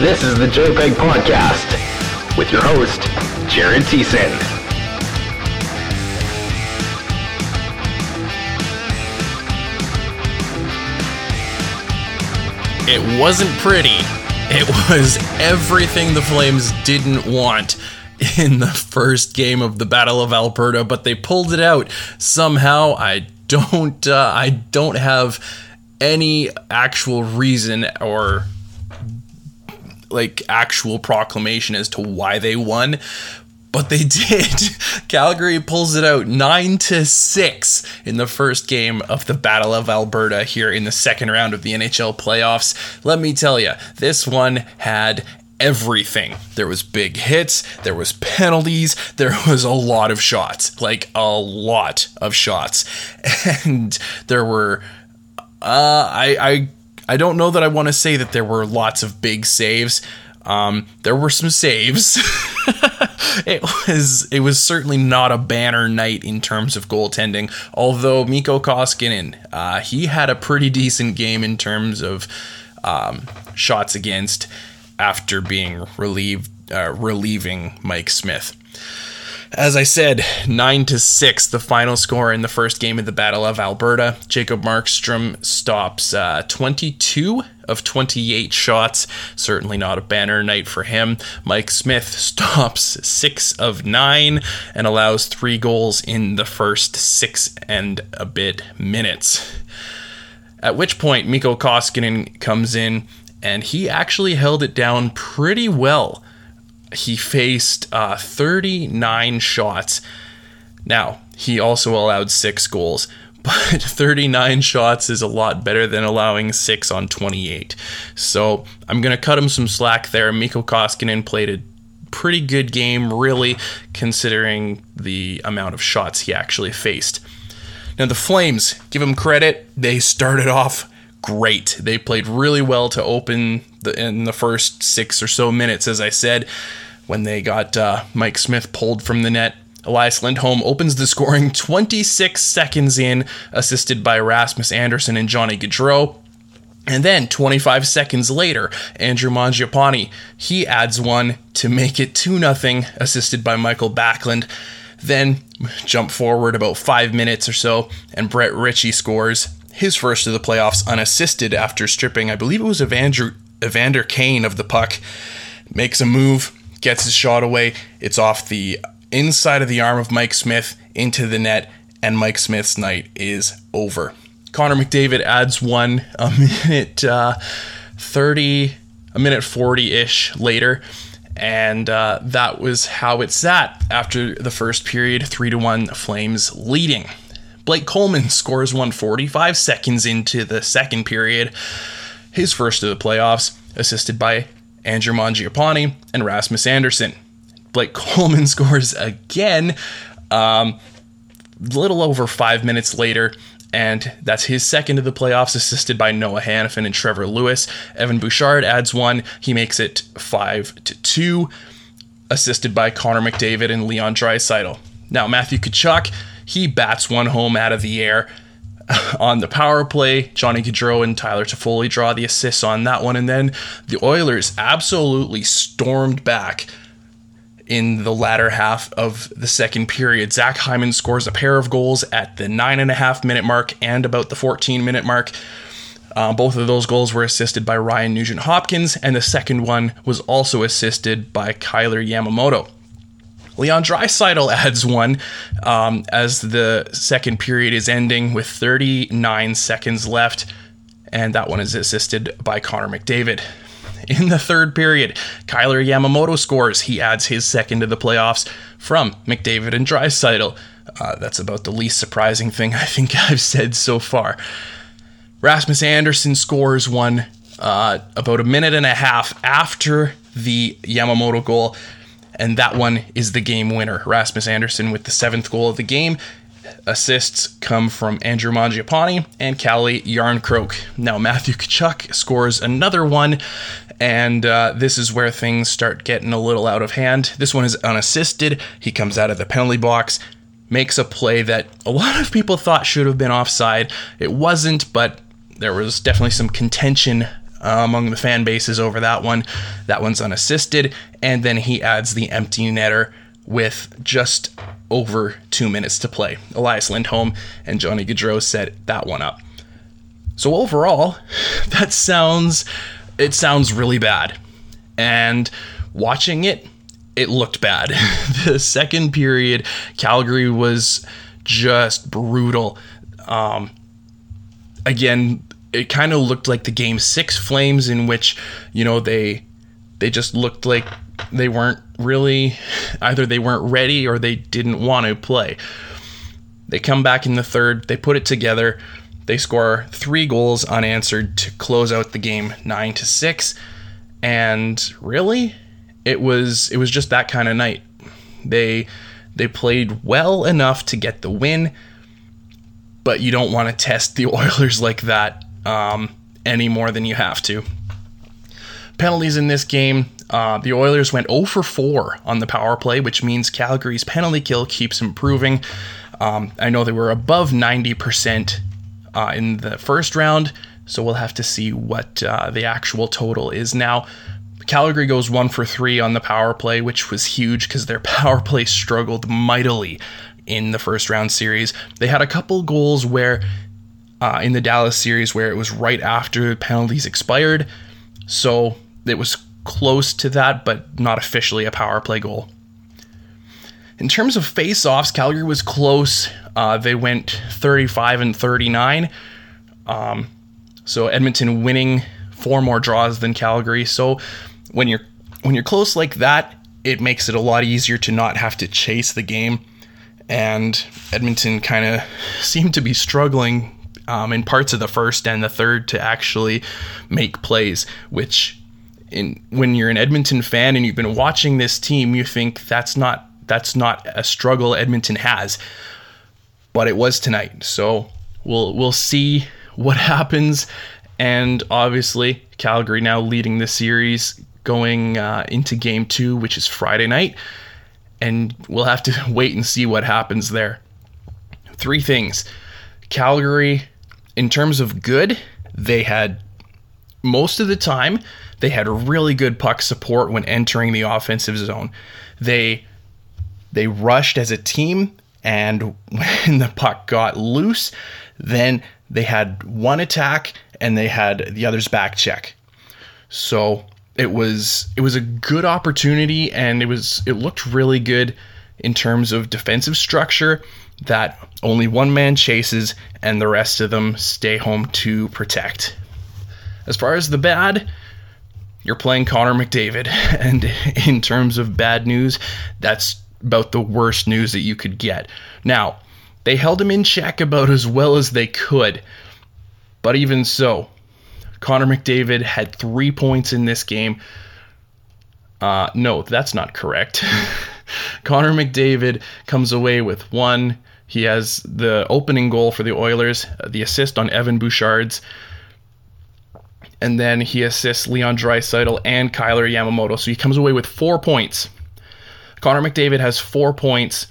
This is the JPEG Podcast with your host, Jared Thiessen. It wasn't pretty. It was everything the Flames didn't want in the first game of the Battle of Alberta, but they pulled it out somehow. I don't uh, I don't have any actual reason or like actual proclamation as to why they won, but they did. Calgary pulls it out 9 to 6 in the first game of the Battle of Alberta here in the second round of the NHL playoffs. Let me tell you, this one had everything. There was big hits, there was penalties, there was a lot of shots, like a lot of shots. And there were uh I I I don't know that I want to say that there were lots of big saves. Um, there were some saves. it was it was certainly not a banner night in terms of goaltending. Although Mikko Koskinen, uh, he had a pretty decent game in terms of um, shots against after being relieved uh, relieving Mike Smith. As I said, 9 to 6, the final score in the first game of the Battle of Alberta. Jacob Markstrom stops uh, 22 of 28 shots. Certainly not a banner night for him. Mike Smith stops 6 of 9 and allows 3 goals in the first 6 and a bit minutes. At which point, Mikko Koskinen comes in and he actually held it down pretty well he faced uh, 39 shots. Now, he also allowed six goals, but 39 shots is a lot better than allowing six on 28. So I'm going to cut him some slack there. Mikko Koskinen played a pretty good game, really, considering the amount of shots he actually faced. Now, the Flames, give them credit, they started off great. They played really well to open the, in the first six or so minutes, as I said, when they got uh, Mike Smith pulled from the net. Elias Lindholm opens the scoring 26 seconds in, assisted by Rasmus Andersson and Johnny Gaudreau. And then 25 seconds later, Andrew Mangiapane, he adds one to make it 2 0, assisted by Michael Backlund. Then jump forward about five minutes or so, and Brett Ritchie scores his first of the playoffs unassisted after stripping, I believe it was Evander, Evander Kane of the puck, makes a move, gets his shot away. It's off the inside of the arm of Mike Smith into the net, and Mike Smith's night is over. Connor McDavid adds one a minute uh, 30, a minute 40 ish later. And uh, that was how it sat after the first period, 3 to 1 Flames leading. Blake Coleman scores 145 seconds into the second period, his first of the playoffs, assisted by Andrew Mangiapane and Rasmus Andersson. Blake Coleman scores again, um, a little over five minutes later, and that's his second of the playoffs, assisted by Noah Hanifin and Trevor Lewis. Evan Bouchard adds one; he makes it five to two, assisted by Connor McDavid and Leon Draisaitl. Now Matthew Tkachuk he bats one home out of the air. on the power play, Johnny Gaudreau and Tyler Toffoli draw the assists on that one, and then the Oilers absolutely stormed back in the latter half of the second period. Zach Hyman scores a pair of goals at the nine and a half minute mark and about the 14 minute mark. Uh, both of those goals were assisted by Ryan Nugent Hopkins, and the second one was also assisted by Kailer Yamamoto. Leon Draisaitl adds one um, as the second period is ending with 39 seconds left, and that one is assisted by Connor McDavid. In the third period, Kailer Yamamoto scores. He adds his second to the playoffs from McDavid and Draisaitl. Uh, that's about the least surprising thing I think I've said so far. Rasmus Andersson scores one uh, about a minute and a half after the Yamamoto goal and that one is the game winner. Rasmus Andersson with the seventh goal of the game. Assists come from Andrew Mangiapane and Calle Jarnkrok. Now Matthew Tkachuk scores another one, and uh, this is where things start getting a little out of hand. This one is unassisted. He comes out of the penalty box, makes a play that a lot of people thought should have been offside. It wasn't, but there was definitely some contention uh, among the fan bases over that one. That one's unassisted. And then he adds the empty netter with just over two minutes to play. Elias Lindholm and Johnny Gaudreau set that one up. So overall, that sounds it sounds really bad. And watching it, it looked bad. the second period, Calgary was just brutal. Um, again, it kind of looked like the game six Flames, in which you know they they just looked like they weren't really either they weren't ready or they didn't want to play. They come back in the third, they put it together, they score three goals unanswered to close out the game nine to six, and really, it was it was just that kind of night. They they played well enough to get the win, but you don't want to test the Oilers like that um, any more than you have to. Penalties in this game, uh, the Oilers went 0 for 4 on the power play, which means Calgary's penalty kill keeps improving. Um, I know they were above 90% uh, in the first round, so we'll have to see what uh, the actual total is now. Calgary goes 1 for 3 on the power play, which was huge because their power play struggled mightily in the first round series. They had a couple goals where uh, in the Dallas series where it was right after penalties expired. So it was close to that, but not officially a power play goal. In terms of face-offs, Calgary was close. Uh, they went 35 and 39. Um, so Edmonton winning four more draws than Calgary. So when you're when you're close like that, it makes it a lot easier to not have to chase the game. And Edmonton kind of seemed to be struggling um, in parts of the first and the third to actually make plays, which in when you're an Edmonton fan and you've been watching this team, you think that's not that's not a struggle Edmonton has. But it was tonight. So we'll we'll see what happens. And obviously, Calgary now leading the series going uh, into game two, which is Friday night. And we'll have to wait and see what happens there. Three things Calgary, in terms of good, they had most of the time they had really good puck support when entering the offensive zone. They they rushed as a team and when the puck got loose, then they had one attack and they had the other's back check. So it was it was a good opportunity and it was it looked really good in terms of defensive structure that only one man chases and the rest of them stay home to protect. As far as the bad, you're playing Connor McDavid. And in terms of bad news, that's about the worst news that you could get. Now, they held him in check about as well as they could. But even so, Connor McDavid had three points in this game. Uh, no, that's not correct. Connor McDavid comes away with one. He has the opening goal for the Oilers, uh, the assist on Evan Bouchard's and then he assists Leon Draisaitl and Kailer Yamamoto. So he comes away with four points. Connor McDavid has four points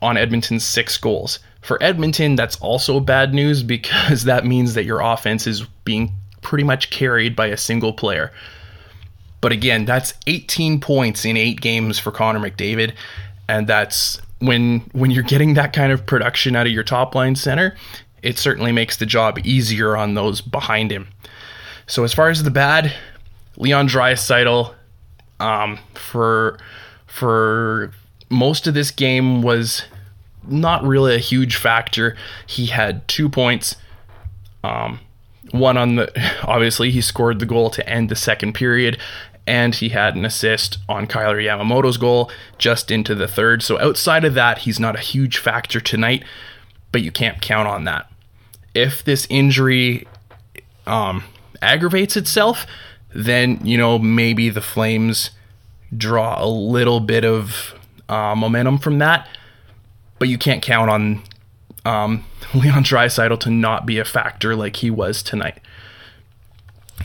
on Edmonton's six goals. For Edmonton, that's also bad news because that means that your offense is being pretty much carried by a single player. But again, that's 18 points in eight games for Connor McDavid, and that's when when you're getting that kind of production out of your top line center, it certainly makes the job easier on those behind him. So as far as the bad, Leon Draisaitl, um, for for most of this game was not really a huge factor. He had two points. Um, one on the obviously he scored the goal to end the second period, and he had an assist on Kailer Yamamoto's goal just into the third. So outside of that, he's not a huge factor tonight, but you can't count on that. If this injury um, aggravates itself, then you know maybe the Flames draw a little bit of uh, momentum from that. But you can't count on um, Leon Draisaitl to not be a factor like he was tonight.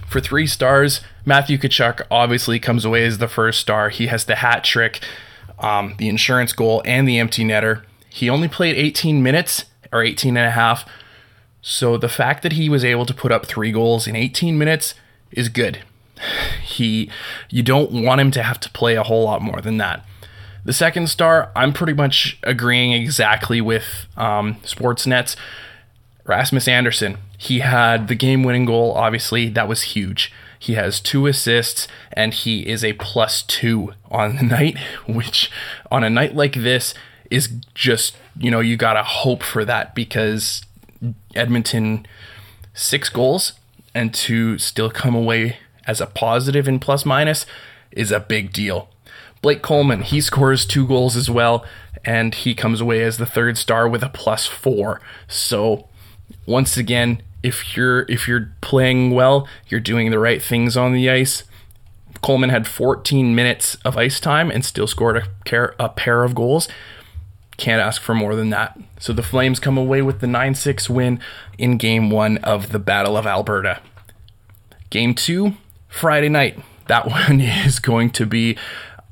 For three stars, Matthew Tkachuk obviously comes away as the first star. He has the hat trick, um, the insurance goal, and the empty netter. He only played 18 minutes or 18 and a half so the fact that he was able to put up three goals in 18 minutes is good. He you don't want him to have to play a whole lot more than that. The second star, I'm pretty much agreeing exactly with um, Sportsnet's Rasmus Andersson. He had the game winning goal, obviously, that was huge. He has two assists and he is a plus two on the night, which on a night like this is just, you know, you got to hope for that because Edmonton, six goals and to still come away as a positive in plus minus is a big deal. Blake Coleman, he scores two goals as well, and he comes away as the third star with a plus four. So once again, if you're if you're playing well, you're doing the right things on the ice. Coleman had 14 minutes of ice time and still scored a, a pair of goals. Can't ask for more than that. So the Flames come away with the 9 6 win in game one of the Battle of Alberta. Game two, Friday night. That one is going to be.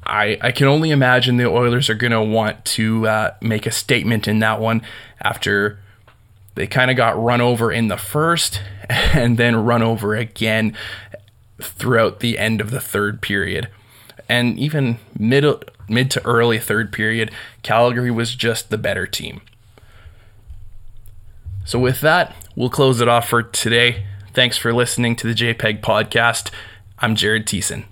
I, I can only imagine the Oilers are going to want to uh, make a statement in that one after they kind of got run over in the first and then run over again throughout the end of the third period. And even mid mid to early third period, Calgary was just the better team. So with that, we'll close it off for today. Thanks for listening to the JPEG podcast. I'm Jared Thiessen.